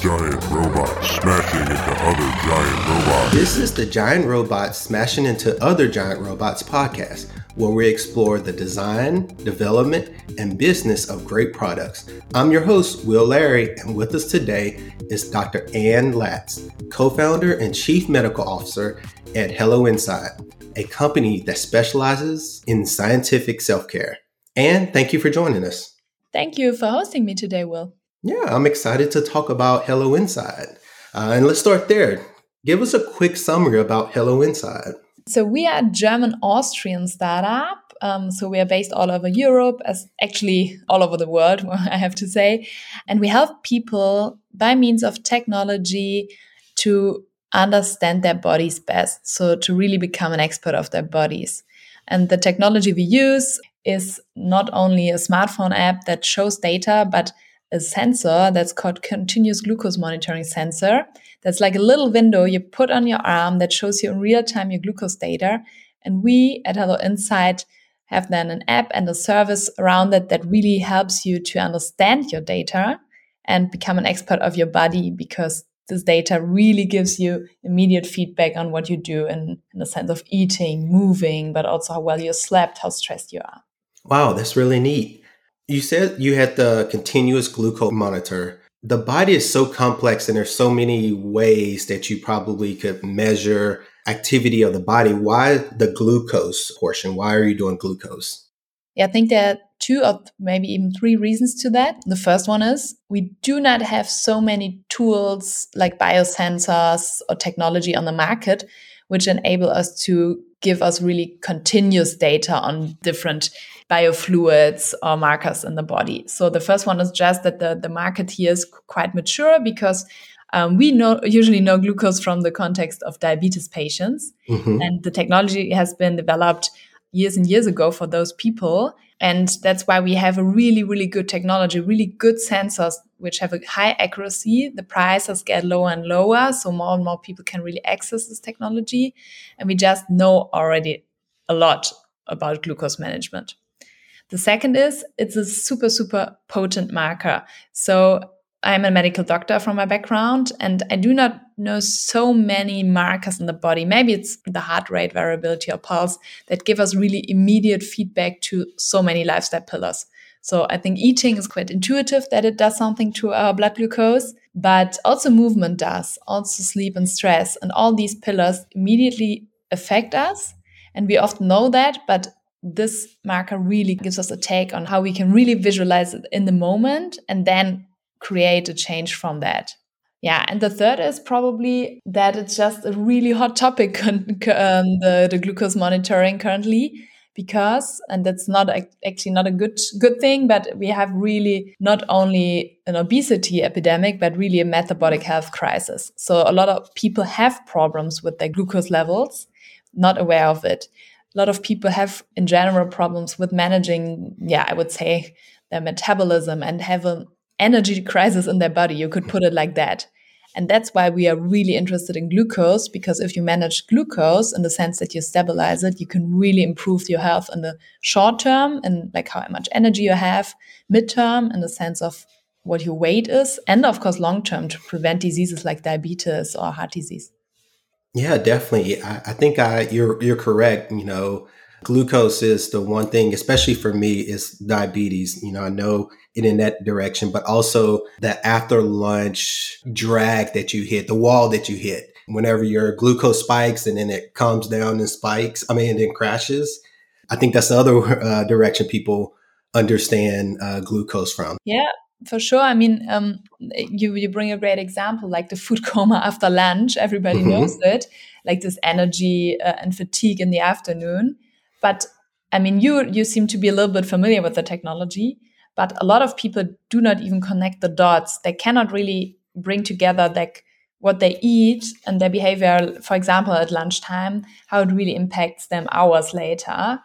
giant robots smashing into other giant robots. This is the Giant Robots Smashing into Other Giant Robots podcast, where we explore the design, development, and business of great products. I'm your host, Will Larry, and with us today is Dr. Anne Latz, co founder and chief medical officer at Hello Inside, a company that specializes in scientific self care. Anne, thank you for joining us. Thank you for hosting me today, Will. Yeah, I'm excited to talk about Hello Inside. Uh, and let's start there. Give us a quick summary about Hello Inside. So, we are a German Austrian startup. Um, so, we are based all over Europe, as actually all over the world, I have to say. And we help people by means of technology to understand their bodies best. So, to really become an expert of their bodies. And the technology we use is not only a smartphone app that shows data, but a sensor that's called continuous glucose monitoring sensor. That's like a little window you put on your arm that shows you in real time your glucose data. And we at Hello Inside have then an app and a service around it that really helps you to understand your data and become an expert of your body because this data really gives you immediate feedback on what you do in, in the sense of eating, moving, but also how well you slept, how stressed you are. Wow, that's really neat. You said you had the continuous glucose monitor. The body is so complex and there's so many ways that you probably could measure activity of the body. Why the glucose portion? Why are you doing glucose? Yeah, I think there are two or maybe even three reasons to that. The first one is we do not have so many tools like biosensors or technology on the market which enable us to give us really continuous data on different biofluids or markers in the body. So the first one is just that the, the market here is quite mature because um, we know usually know glucose from the context of diabetes patients, mm-hmm. and the technology has been developed years and years ago for those people. And that's why we have a really, really good technology, really good sensors, which have a high accuracy. The prices get lower and lower. So more and more people can really access this technology. And we just know already a lot about glucose management. The second is it's a super, super potent marker. So I'm a medical doctor from my background, and I do not know so many markers in the body. Maybe it's the heart rate variability or pulse that give us really immediate feedback to so many lifestyle pillars. So I think eating is quite intuitive that it does something to our blood glucose, but also movement does, also sleep and stress. And all these pillars immediately affect us. And we often know that, but this marker really gives us a take on how we can really visualize it in the moment and then create a change from that. Yeah, and the third is probably that it's just a really hot topic um, the, the glucose monitoring currently because and that's not actually not a good good thing but we have really not only an obesity epidemic but really a metabolic health crisis. So a lot of people have problems with their glucose levels not aware of it. A lot of people have in general problems with managing yeah i would say their metabolism and have an energy crisis in their body. You could put it like that and that's why we are really interested in glucose because if you manage glucose in the sense that you stabilize it you can really improve your health in the short term and like how much energy you have midterm in the sense of what your weight is and of course long term to prevent diseases like diabetes or heart disease yeah, definitely. I, I think I you're you're correct. You know, glucose is the one thing, especially for me, is diabetes. You know, I know it in that direction, but also the after lunch drag that you hit, the wall that you hit whenever your glucose spikes and then it comes down and spikes. I mean, and then crashes. I think that's the other uh, direction people understand uh, glucose from. Yeah, for sure. I mean, um, you you bring a great example, like the food coma after lunch. Everybody mm-hmm. knows it, like this energy uh, and fatigue in the afternoon. But I mean, you you seem to be a little bit familiar with the technology, but a lot of people do not even connect the dots. They cannot really bring together like what they eat and their behavior, for example, at lunchtime, how it really impacts them hours later.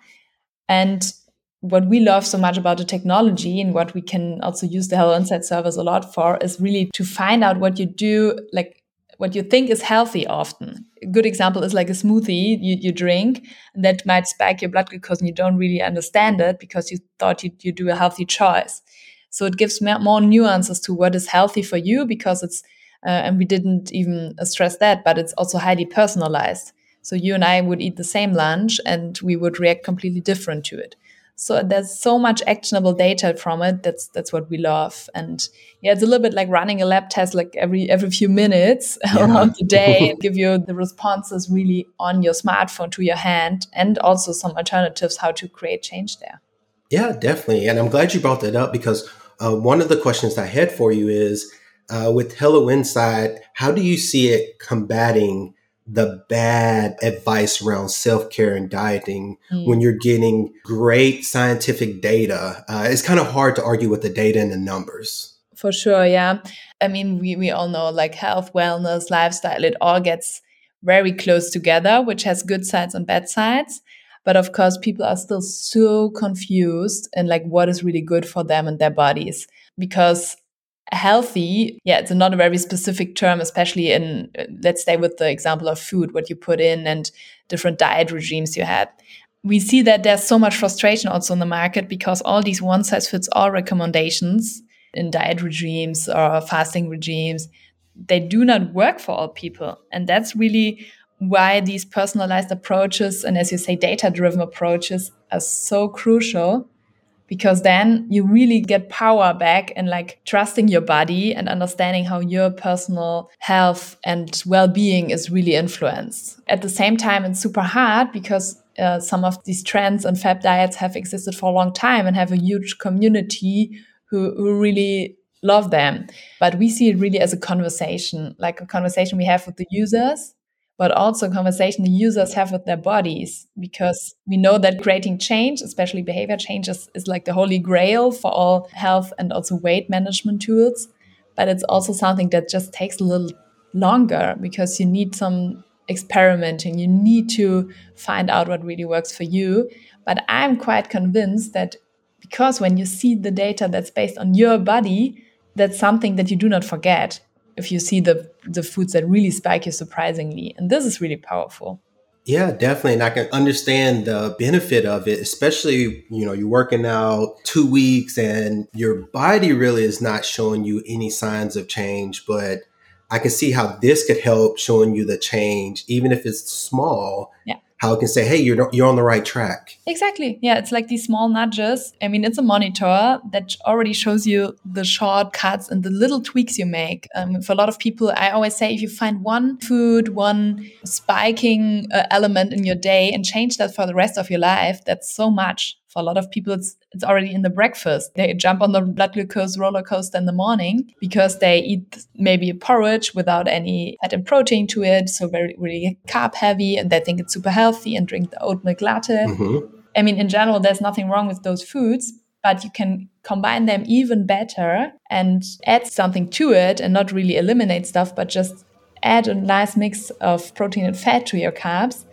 And what we love so much about the technology and what we can also use the Hello Inside service a lot for is really to find out what you do, like what you think is healthy often. A good example is like a smoothie you, you drink that might spike your blood glucose and you don't really understand it because you thought you, you do a healthy choice. So it gives more nuances to what is healthy for you because it's Uh, and we didn't even stress that, but it's also highly personalized. So you and I would eat the same lunch and we would react completely different to it. So there's so much actionable data from it. That's that's what we love. And yeah, it's a little bit like running a lab test like every every few minutes yeah. around the day, give you the responses really on your smartphone to your hand and also some alternatives how to create change there. Yeah, definitely. And I'm glad you brought that up because uh, one of the questions I had for you is uh, with Hello Inside, how do you see it combating the bad advice around self care and dieting mm. when you're getting great scientific data? Uh, it's kind of hard to argue with the data and the numbers. For sure. Yeah. I mean, we, we all know like health, wellness, lifestyle, it all gets very close together, which has good sides and bad sides. But of course, people are still so confused and like what is really good for them and their bodies because healthy yeah it's not a very specific term especially in let's stay with the example of food what you put in and different diet regimes you had. We see that there's so much frustration also in the market because all these one size fits all recommendations in diet regimes or fasting regimes they do not work for all people. And that's really why these personalized approaches and as you say data driven approaches are so crucial because then you really get power back and like trusting your body and understanding how your personal health and well-being is really influenced. At the same time, it's super hard because uh, some of these trends and fad diets have existed for a long time and have a huge community who, who really love them. But we see it really as a conversation, like a conversation we have with the users but also conversation the users have with their bodies because we know that creating change especially behavior changes is like the holy grail for all health and also weight management tools. But it's also something that just takes a little longer because you need some experimenting. You need to find out what really works for you. But i'm quite convinced that because when you see the data that's based on your body that's something that you do not forget if you see the the foods that really spike you surprisingly and this is really powerful. Yeah definitely and i can understand the benefit of it especially you know you're working out two weeks and your body really is not showing you any signs of change but i can see how this could help showing you the change even if it's small yeah how it can say, "Hey, you're you're on the right track." Exactly. Yeah, it's like these small nudges. I mean, it's a monitor that already shows you the shortcuts and the little tweaks you make. Um, for a lot of people, I always say, if you find one food, one spiking uh, element in your day, and change that for the rest of your life, that's so much for a lot of people, it's it's already in the breakfast. They jump on the blood glucose roller coaster in the morning because they eat maybe a porridge without any fat and protein to it, so very really carb heavy, and they think it's super healthy and drink the oat milk latte. Mm-hmm. I mean, in general, there's nothing wrong with those foods, but you can combine them even better and add something to it and not really eliminate stuff, but just add a nice mix of protein and fat to your carbs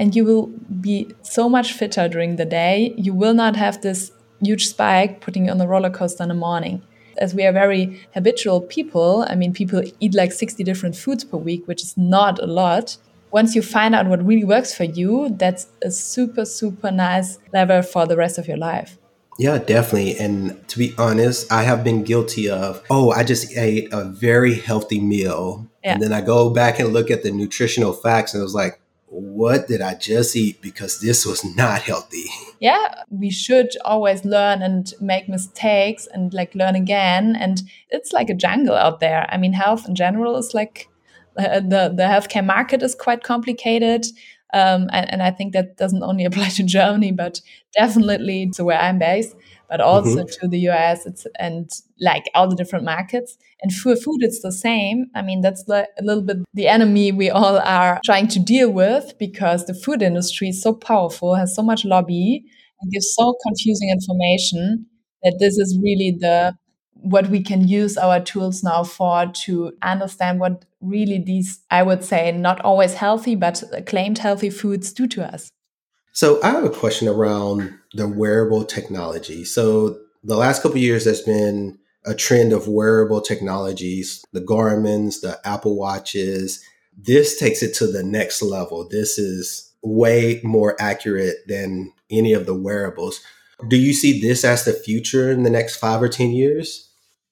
and you will be so much fitter during the day. You will not have this huge spike putting you on the roller coaster in the morning. As we are very habitual people, I mean, people eat like 60 different foods per week, which is not a lot. Once you find out what really works for you, that's a super, super nice lever for the rest of your life. Yeah, definitely. And to be honest, I have been guilty of, oh, I just ate a very healthy meal. Yeah. And then I go back and look at the nutritional facts and it was like, what did I just eat? Because this was not healthy. Yeah, we should always learn and make mistakes and like learn again. And it's like a jungle out there. I mean, health in general is like uh, the the healthcare market is quite complicated. Um, and, and I think that doesn't only apply to Germany, but definitely to where I'm based but also mm-hmm. to the US it's, and like all the different markets. And for food, it's the same. I mean, that's a little bit the enemy we all are trying to deal with because the food industry is so powerful, has so much lobby, and gives so confusing information that this is really the what we can use our tools now for to understand what really these, I would say, not always healthy, but claimed healthy foods do to us. So I have a question around the wearable technology. So the last couple years, there's been a trend of wearable technologies, the Garmin's, the Apple Watches. This takes it to the next level. This is way more accurate than any of the wearables. Do you see this as the future in the next five or 10 years?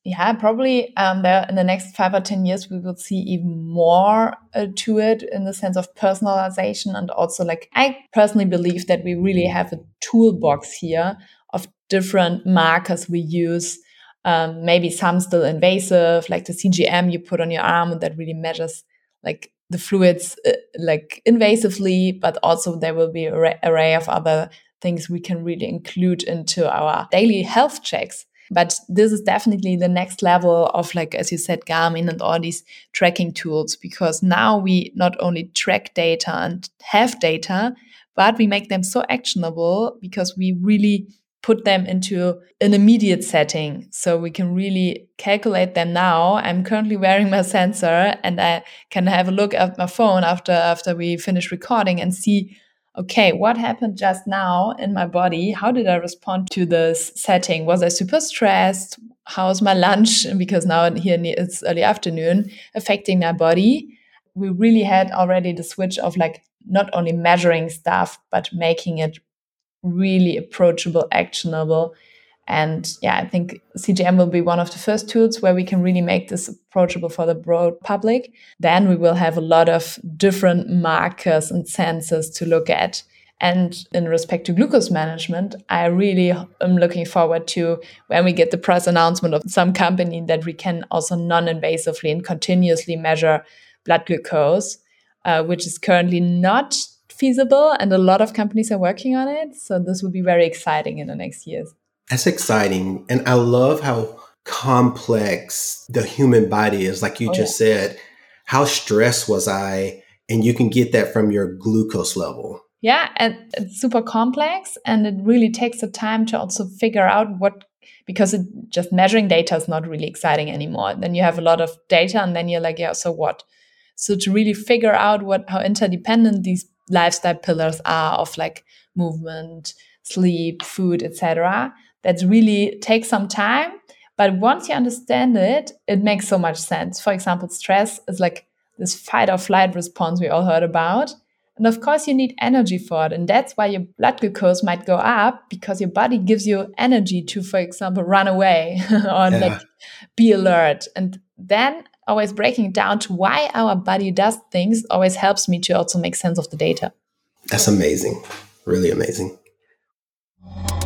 Yeah, probably um, there in the next five or 10 years, we will see even more uh, to it in the sense of personalization. And also, like, I personally believe that we really have a toolbox here of different markers we use. Um, maybe some still invasive, like the CGM you put on your arm that really measures like the fluids uh, like invasively, but also there will be an array of other things we can really include into our daily health checks. But this is definitely the next level of like, as you said, Garmin and all these tracking tools, because now we not only track data and have data, but we make them so actionable because we really put them into an immediate setting. So we can really calculate them now. I'm currently wearing my sensor and i can have a look at my phone after after we finish recording and see okay what happened just now in my body? How did i respond to this setting? Was i super stressed? How's my lunch? Because now here it's early afternoon affecting my body. We really had already the switch of like not only measuring stuff but making it really approachable, actionable. And yeah, I think CGM will be one of the first tools where we can really make this approachable for the broad public. Then we will have a lot of different markers and sensors to look at. And in respect to glucose management, I really am looking forward to when we get the press announcement of some company that we can also non invasively and continuously measure blood glucose, uh, which is currently not feasible and a lot of companies are working on it. So this will be very exciting in the next years. That's exciting. And I love how complex the human body is. Like you oh, just yeah. said, how stressed was I? And you can get that from your glucose level. Yeah, and it's super complex and it really takes the time to also figure out what because it, just measuring data is not really exciting anymore. Then you have a lot of data and then you're like, yeah, so what? So to really figure out what how interdependent these lifestyle pillars are of like movement, sleep, food, etc. That really takes some time, but once you understand it, it makes so much sense. For example, stress is like this fight or flight response we all heard about. And of course, you need energy for it. And that's why your blood glucose might go up because your body gives you energy to, for example, run away or yeah. like be alert. And then always breaking down to why our body does things always helps me to also make sense of the data. That's amazing. Really amazing.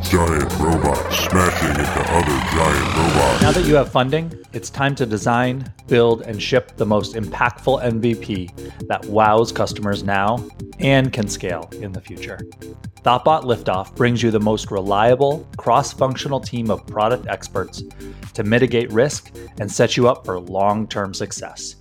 Giant robots smashing into other giant robots. Now that you have funding, it's time to design, build, and ship the most impactful MVP that wows customers now and can scale in the future. Thoughtbot Liftoff brings you the most reliable, cross functional team of product experts to mitigate risk and set you up for long term success.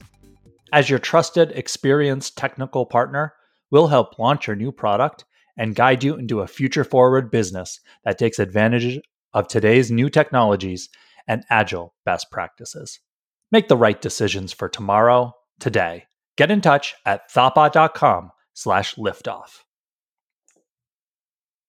As your trusted, experienced technical partner, we'll help launch your new product and guide you into a future forward business that takes advantage of today's new technologies and agile best practices. Make the right decisions for tomorrow, today. Get in touch at thoughtbot.com slash liftoff.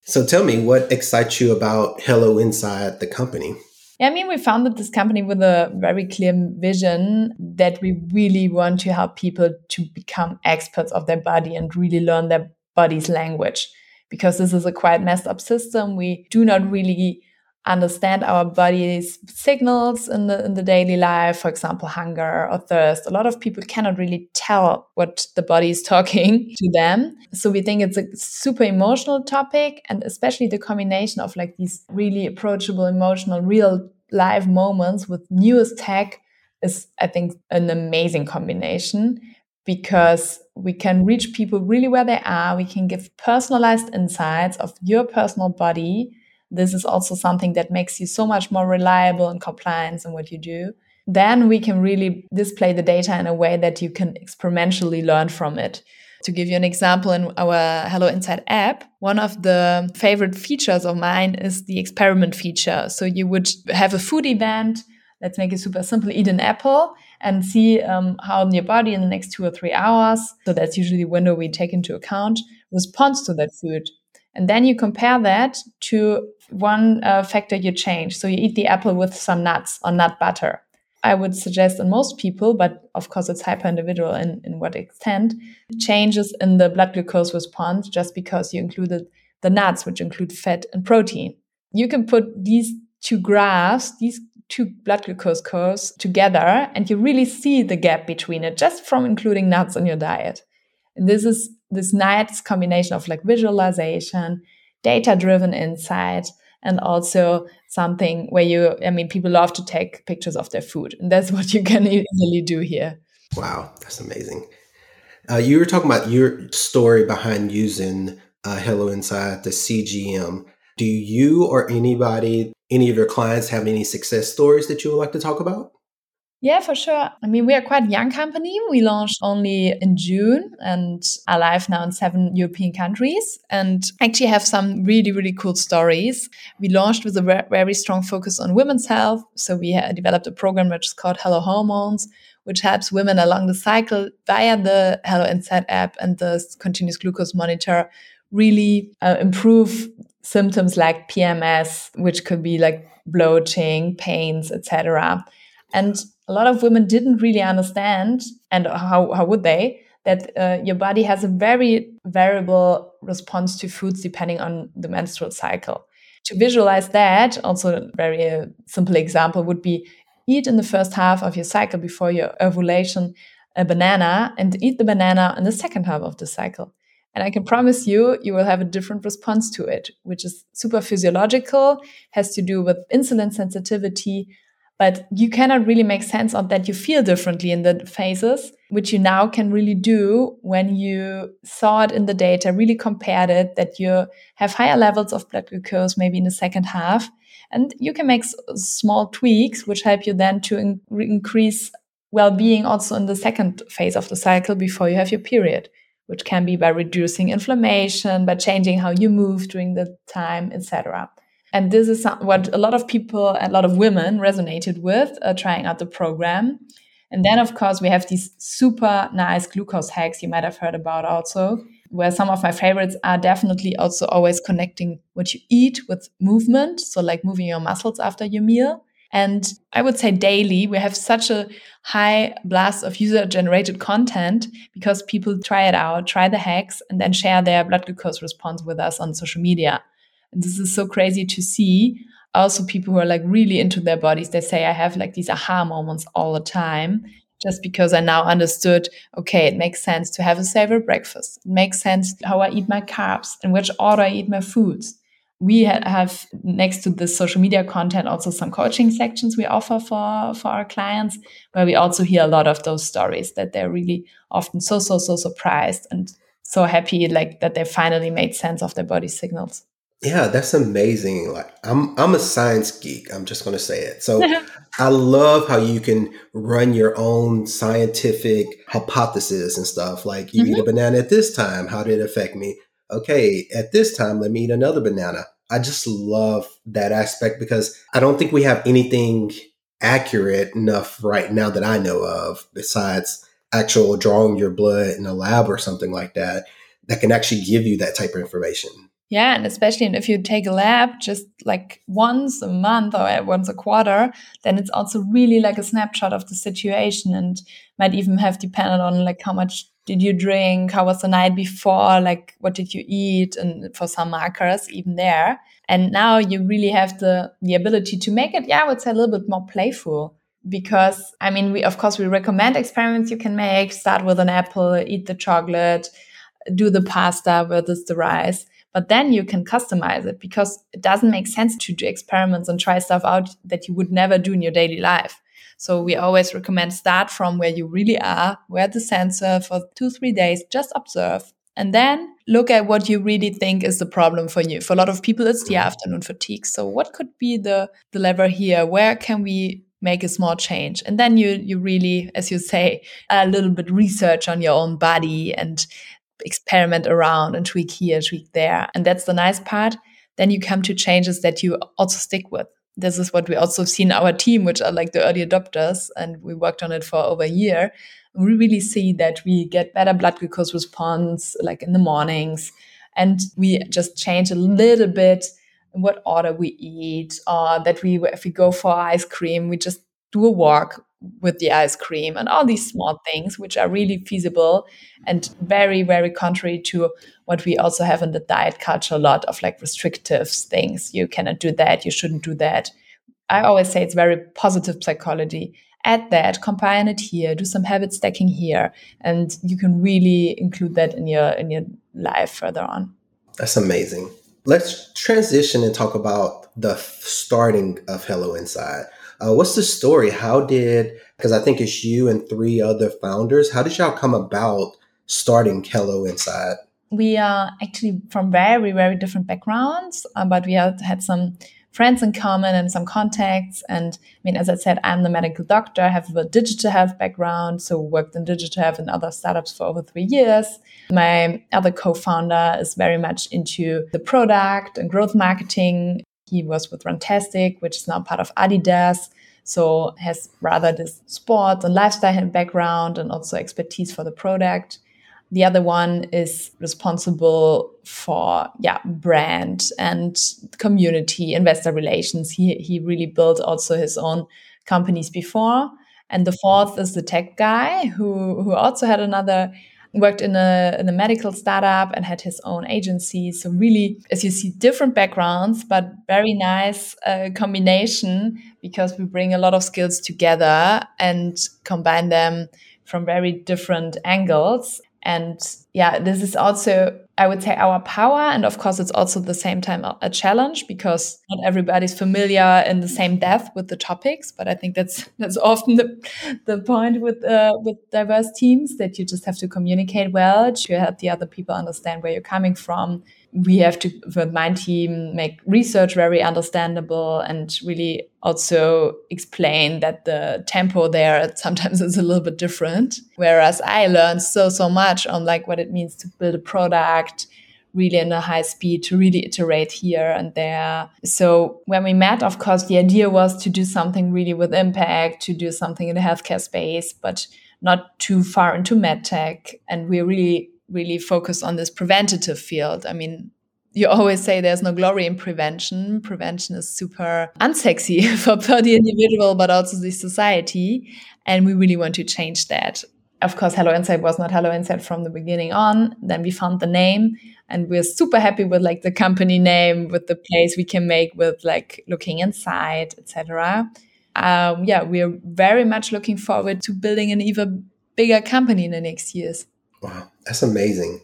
So tell me, what excites you about Hello Inside the company? Yeah, I mean, we founded this company with a very clear vision that we really want to help people to become experts of their body and really learn their body's language. Because this is a quite messed up system. We do not really understand our body's signals in the in the daily life for example hunger or thirst. A lot of people cannot really tell what the body is talking to them. So we think it's a super emotional topic and especially the combination of like these really approachable emotional real life moments with newest tech is i think an amazing combination because we can reach people really where they are we can give personalized insights of your personal body this is also something that makes you so much more reliable and compliance in what you do. Then we can really display the data in a way that you can experimentally learn from it. To give you an example, in our Hello Inside app, one of the favorite features of mine is the experiment feature. So you would have a food event. Let's make it super simple. Eat an apple and see um, how your body in the next two or three hours. So that's usually the window we take into account responds to that food. And then you compare that to one uh, factor you change. So you eat the apple with some nuts or nut butter. I would suggest in most people, but of course it's hyper individual in, in what extent, changes in the blood glucose response just because you included the nuts, which include fat and protein. You can put these two graphs, these two blood glucose curves together and you really see the gap between it just from including nuts in your diet. And this is this nice combination of like visualization, data driven insight, and also something where you, I mean, people love to take pictures of their food. And that's what you can easily do here. Wow, that's amazing. Uh, you were talking about your story behind using uh, Hello Inside, the CGM. Do you or anybody, any of your clients have any success stories that you would like to talk about? Yeah, for sure. I mean, we are quite a young company. We launched only in June and are live now in seven European countries and actually have some really, really cool stories. We launched with a very strong focus on women's health. So we developed a program which is called Hello Hormones, which helps women along the cycle via the Hello Inside app and the continuous glucose monitor really uh, improve symptoms like PMS, which could be like bloating, pains, etc. And a lot of women didn't really understand, and how, how would they, that uh, your body has a very variable response to foods depending on the menstrual cycle. To visualize that, also a very uh, simple example would be eat in the first half of your cycle before your ovulation a banana and eat the banana in the second half of the cycle. And I can promise you, you will have a different response to it, which is super physiological, has to do with insulin sensitivity, but you cannot really make sense of that you feel differently in the phases, which you now can really do when you saw it in the data, really compared it, that you have higher levels of blood glucose maybe in the second half. And you can make small tweaks, which help you then to in increase well being also in the second phase of the cycle before you have your period, which can be by reducing inflammation, by changing how you move during the time, etc. And this is what a lot of people, a lot of women resonated with uh, trying out the program. And then, of course, we have these super nice glucose hacks you might have heard about also, where some of my favorites are definitely also always connecting what you eat with movement. So, like moving your muscles after your meal. And I would say daily, we have such a high blast of user generated content because people try it out, try the hacks, and then share their blood glucose response with us on social media. And this is so crazy to see. Also, people who are like really into their bodies, they say, I have like these aha moments all the time just because I now understood, okay, it makes sense to have a savory breakfast. It makes sense how I eat my carbs, in which order I eat my foods. We have next to the social media content also some coaching sections we offer for, for our clients, where we also hear a lot of those stories that they're really often so, so, so surprised and so happy like that they finally made sense of their body signals. Yeah, that's amazing. Like I'm I'm a science geek. I'm just going to say it. So I love how you can run your own scientific hypothesis and stuff. Like you mm-hmm. eat a mm-hmm. banana at this time, how did it affect me? Okay, at this time, let me eat another banana. I just love that aspect because I don't think we have anything accurate enough right now that I know of besides actual drawing your blood in a lab or something like that that can actually give you that type of information. Yeah, and especially if you take a lab just like once a month or once a quarter, then it's also really like a snapshot of the situation and might even have depended on like how much did you drink, how was the night before, like what did you eat, and for some markers even there. And now you really have the the ability to make it, yeah, I would say a little bit more playful because I mean, we of course we recommend experiments you can make. Start with an apple, eat the chocolate, do the pasta versus the rice but then you can customize it because it doesn't make sense to do experiments and try stuff out that you would never do in your daily life. So we always recommend start from where you really are, wear the sensor for two, three days, just observe. And then look at what you really think is the problem for you. For a lot of people, it's the afternoon fatigue. So what could be the, the lever here? Where can we make a small change? And then you you really, as you say, a little bit research on your own body and experiment around and tweak here, tweak there. And that's the nice part. Then you come to changes that you also stick with. This is what we also see in our team, which are like the early adopters, and we worked on it for over a year. We really see that we get better blood glucose response, like in the mornings, and we just change a little bit what order we eat, or that we, if we go for ice cream, we just do a walk with the ice cream and all these small things which are really feasible and very very contrary to what we also have in the diet culture a lot of like restrictive things you cannot do that you shouldn't do that I always say it's very positive psychology. Add that, combine it here, do some habit stacking here, and you can really include that in your in your life further on. That's amazing. Let's transition and talk about the starting of Hello Inside. Uh, what's the story? How did, because I think it's you and three other founders, how did y'all come about starting Hello Inside? We are actually from very, very different backgrounds, uh, but we had, had some friends in common and some contacts. And I mean, as I said, I'm the medical doctor. I have a digital health background, so worked in digital health and other startups for over three years. My other co-founder is very much into the product and growth marketing. He was with Runtastic, which is now part of Adidas. So has rather this sport and lifestyle background and also expertise for the product. The other one is responsible for yeah brand and community investor relations. He he really built also his own companies before. And the fourth is the tech guy who who also had another worked in a in a medical startup and had his own agency. So really, as you see, different backgrounds, but very nice uh, combination because we bring a lot of skills together and combine them from very different angles and yeah, this is also, I would say, our power. And of course, it's also the same time a challenge because not everybody's familiar in the same depth with the topics. But I think that's that's often the, the point with uh, with diverse teams that you just have to communicate well to help the other people understand where you're coming from we have to, with my team, make research very understandable and really also explain that the tempo there sometimes is a little bit different. Whereas I learned so, so much on like what it means to build a product really in a high speed to really iterate here and there. So when we met, of course, the idea was to do something really with impact, to do something in the healthcare space, but not too far into medtech. And we're really really focus on this preventative field. I mean, you always say there's no glory in prevention. Prevention is super unsexy for, the individual, but also the society. And we really want to change that. Of course, Hello Inside was not Hello Inside from the beginning on. Then we found the name and we're super happy with like the company name, with the place we can make with like looking inside, etc. Um, yeah, we're very much looking forward to building an even bigger company in the next years. Wow, that's amazing.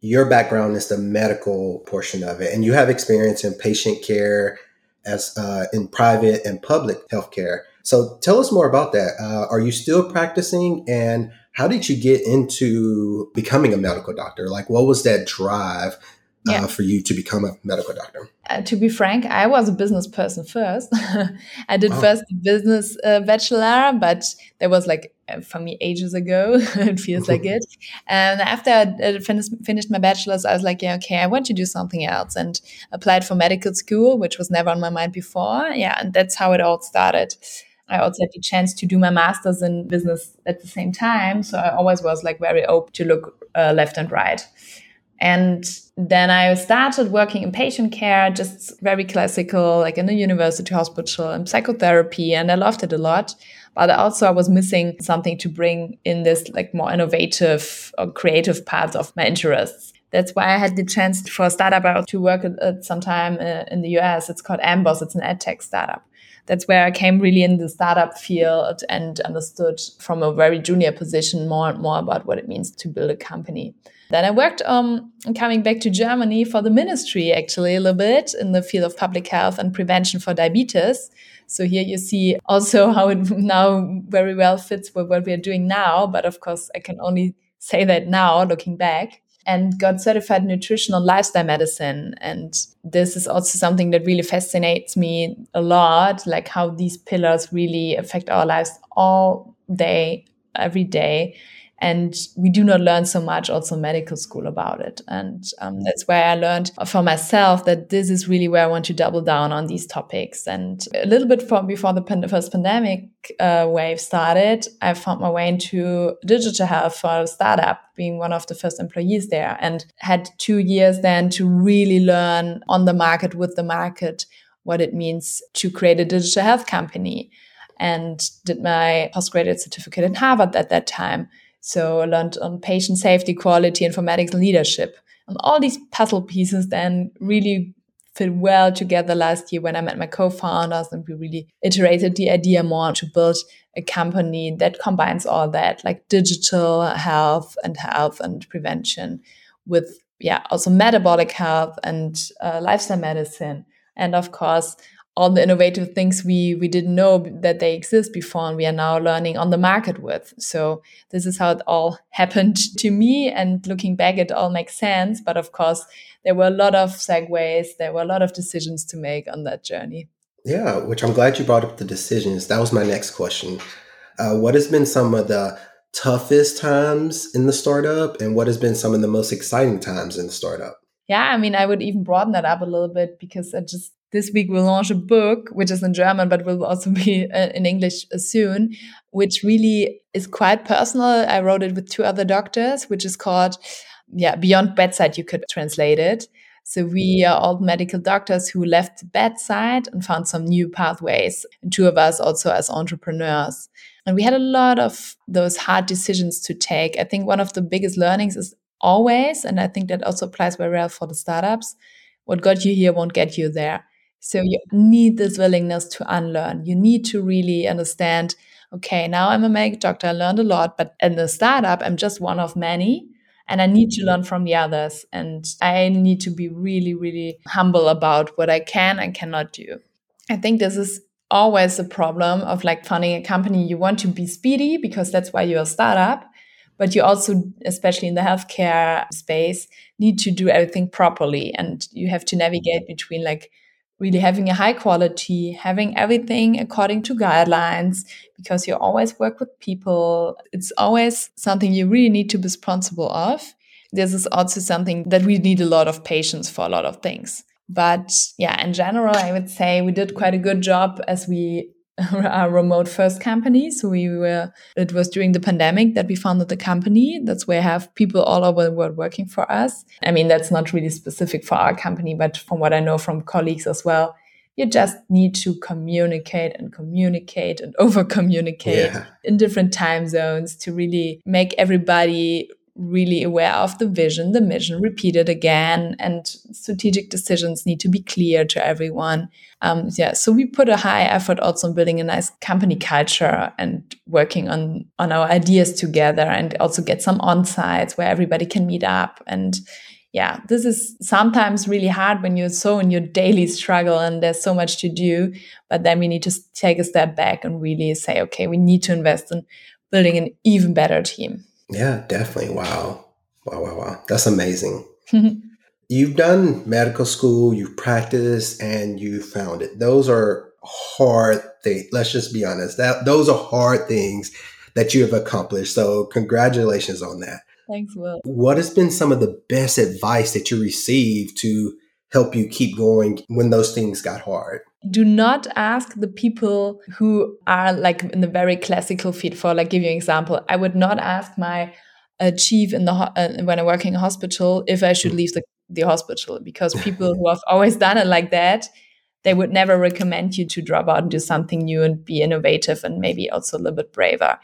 Your background is the medical portion of it, and you have experience in patient care, as uh, in private and public healthcare. So tell us more about that. Uh, are you still practicing, and how did you get into becoming a medical doctor? Like, what was that drive uh, for you to become a medical doctor? Uh, to be frank, I was a business person first. I did oh. first business uh, bachelor, but that was like uh, for me ages ago. it feels like it. And after I finished, finished my bachelor's, I was like, yeah, okay, I want to do something else, and applied for medical school, which was never on my mind before. Yeah, and that's how it all started. I also had the chance to do my master's in business at the same time, so I always was like very open to look uh, left and right. And then I started working in patient care, just very classical, like in a university hospital and psychotherapy. And I loved it a lot. But also I was missing something to bring in this like more innovative or creative parts of my interests. That's why I had the chance for a startup to work at, at some time uh, in the US. It's called Amboss. It's an edtech startup. That's where I came really in the startup field and understood from a very junior position more and more about what it means to build a company. Then I worked um, coming back to Germany for the ministry, actually, a little bit in the field of public health and prevention for diabetes. So here you see also how it now very well fits with what we are doing now. But of course, I can only say that now looking back and got certified nutritional lifestyle medicine. And this is also something that really fascinates me a lot, like how these pillars really affect our lives all day, every day. And we do not learn so much also medical school about it. And um, that's where i learned for myself that this is really where i want to double down on these topics. And a little bit from before the first pandemic uh, wave started i found my way into digital health for a startup being one of the first employees there and had two years then to really learn on the market with the market what it means to create a digital health company and did my postgraduate certificate in harvard at that time so I learned on patient safety, quality, informatics, leadership. And all these puzzle pieces then really fit well together last year when I met my co-founders and we really iterated the idea more to build a company that combines all that, like digital health and health and prevention with, yeah, also metabolic health and uh, lifestyle medicine. And of course, all the innovative things we we didn't know that they exist before and we are now learning on the market with. So this is how it all happened to me and looking back it all makes sense. But of course there were a lot of segues there were a lot of decisions to make on that journey. Yeah which i'm glad you brought up the decisions. That was my next question. Uh, what has been some of the toughest times in the startup and what has been some of the most exciting times in the startup? Yeah i mean i would even broaden that up a little bit because i just this week we'll launch a book which is in german but will also be uh, in english uh, soon which really is quite personal. I wrote it with two other doctors which is called yeah beyond bedside you could translate it. So we are all medical doctors who left the bedside and found some new pathways and two of us also as entrepreneurs. And we had a lot of those hard decisions to take. I think one of the biggest learnings is always and i think that also applies very well for the startups what got you here won't get you there so you need this willingness to unlearn. You need to really understand, okay, now I'm a medical doctor, I learned a lot, but in the startup, I'm just one of many. And I need to learn from the others. And I need to be really, really humble about what I can and cannot do. I think this is always a problem of like funding a company. You want to be speedy because that's why you're a startup. But you also, especially in the healthcare space, need to do everything properly. And you have to navigate between like really having a high quality, having everything according to guidelines, because you always work with people. It's always something you really need to be responsible of. This is also something that we need a lot of patience for a lot of things. But yeah, in general, I would say we did quite a good job as we our remote first company. So we were, it was during the pandemic that we founded the company. That's where I have people all over the world working for us. I mean, that's not really specific for our company, but from what I know from colleagues as well, you just need to communicate and communicate and over communicate yeah. in different time zones to really make everybody really aware of the vision, the mission, repeat it again, and strategic decisions need to be clear to everyone. Um, yeah, so we put a high effort also on building a nice company culture and working on on our ideas together, and also get some on sites where everybody can meet up. And yeah, this is sometimes really hard when you're so in your daily struggle and there's so much to do. But then we need to take a step back and really say, okay, we need to invest in building an even better team. Yeah, definitely. Wow. Wow, wow, wow. That's amazing. you've done medical school, you've practiced, and you found it. Those are hard things. Let's just be honest. That those are hard things that you have accomplished. So congratulations on that. Thanks, Will. What has been some of the best advice that you received to help you keep going when those things got hard? Do not ask the people who are like in the very classical field for like give you an example. I would not ask my uh, chief in the uh, when i work in a hospital if i should leave the, the hospital because people who have always done it like that they would never recommend you to drop out and do something new and be innovative and maybe also a little bit braver.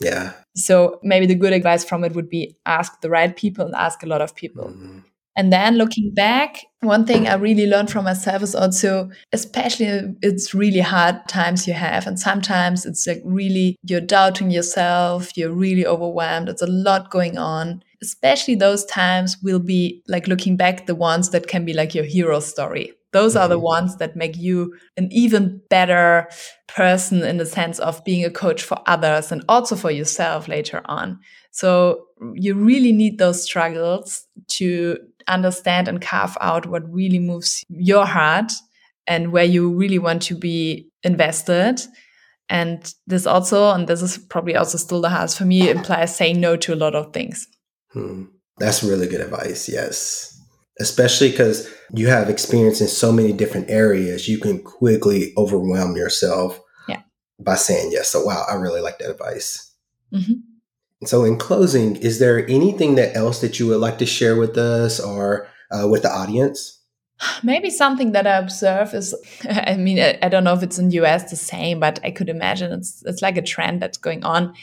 Yeah. So maybe the good advice from it would be ask the right people and ask a lot of people. Mm-hmm. And then looking back, one thing I really learned from myself is also, especially it's really hard times you have. And sometimes it's like really, you're doubting yourself, you're really overwhelmed. It's a lot going on. Especially those times will be like looking back, the ones that can be like your hero story. Those are the mm-hmm. ones that make you an even better person in the sense of being a coach for others and also for yourself later on. So you really need those struggles to understand and carve out what really moves your heart and where you really want to be invested. And this also, and this is probably also still the hardest for me, implies saying no to a lot of things. Hmm. That's really good advice. Yes. Especially because you have experience in so many different areas, you can quickly overwhelm yourself yeah. by saying yes. So, wow, I really like that advice. Mm-hmm. So, in closing, is there anything that else that you would like to share with us or uh, with the audience? Maybe something that I observe is, I mean, I, don't know if it's in the US the same, but I could imagine it's it's like a trend that's going on,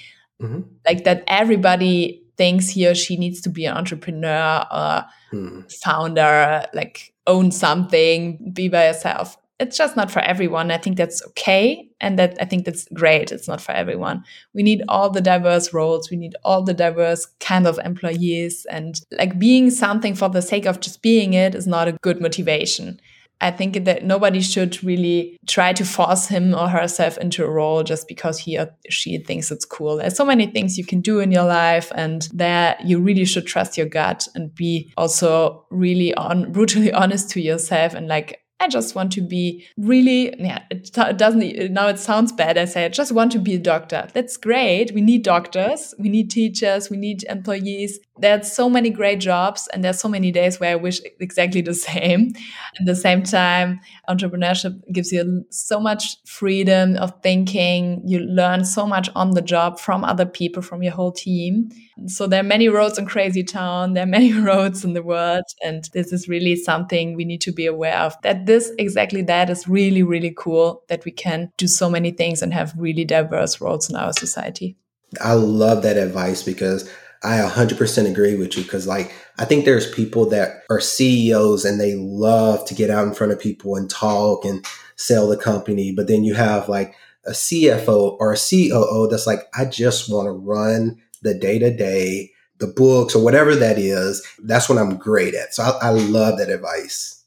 mm-hmm. like that everybody thinks he or she needs to be an entrepreneur or Hmm. founder, like own something, be by yourself. It's just not for everyone. I think that's okay. And that I think that's great. It's not for everyone. We need all the diverse roles. We need all the diverse kind of employees. And like being something for the sake of just being it is not a good motivation. I think that nobody should really try to force him or herself into a role just because he or she thinks it's cool. There's so many things you can do in your life, and that you really should trust your gut and be also really on brutally honest to yourself and like I just want to be really, yeah, it, doesn't, now it sounds bad. I say, I just want to be a doctor. That's great. We need doctors. We need teachers. We need employees. There's so many great jobs and there's so many days where I wish exactly the same. At the same time, entrepreneurship gives you so much freedom of thinking. You learn so much on the job from other people, from your whole team. So there are many roads in Crazy Town. There are many roads in the world. And this is really something we need to be aware of that this exactly that is really, really cool that we can do so many things and have really diverse roles in our society. I love that advice because I 100% agree with you because like I think there's people that are CEOs and they love to get out in front of people and talk and sell the company but then you have like a CFO or a COO that's like I just want to run the day to day the books or whatever that is. That's what I'm great at. So I, I love that advice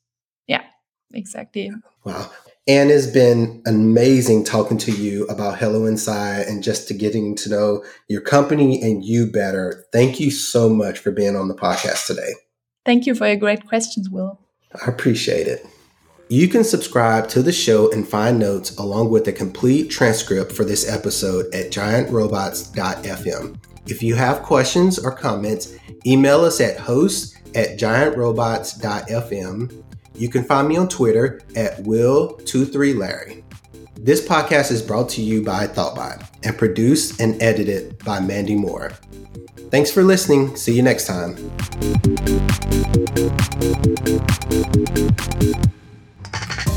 exactly wow and it's been amazing talking to you about Hello Inside and just to getting to know your company and you better. Thank you so much for being on the podcast today. Thank you for your great questions, Will. I appreciate it. You can subscribe to the show and find notes along with a complete transcript for this episode at giantrobots.fm. If you have questions or comments, email us at host at giantrobots.fm you can find me on Twitter at Will23Larry. This podcast is brought to you by ThoughtBot and produced and edited by Mandy Moore. Thanks for listening. See you next time.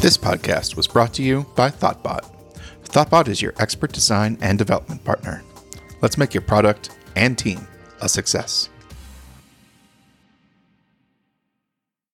This podcast was brought to you by ThoughtBot. ThoughtBot is your expert design and development partner. Let's make your product and team a success.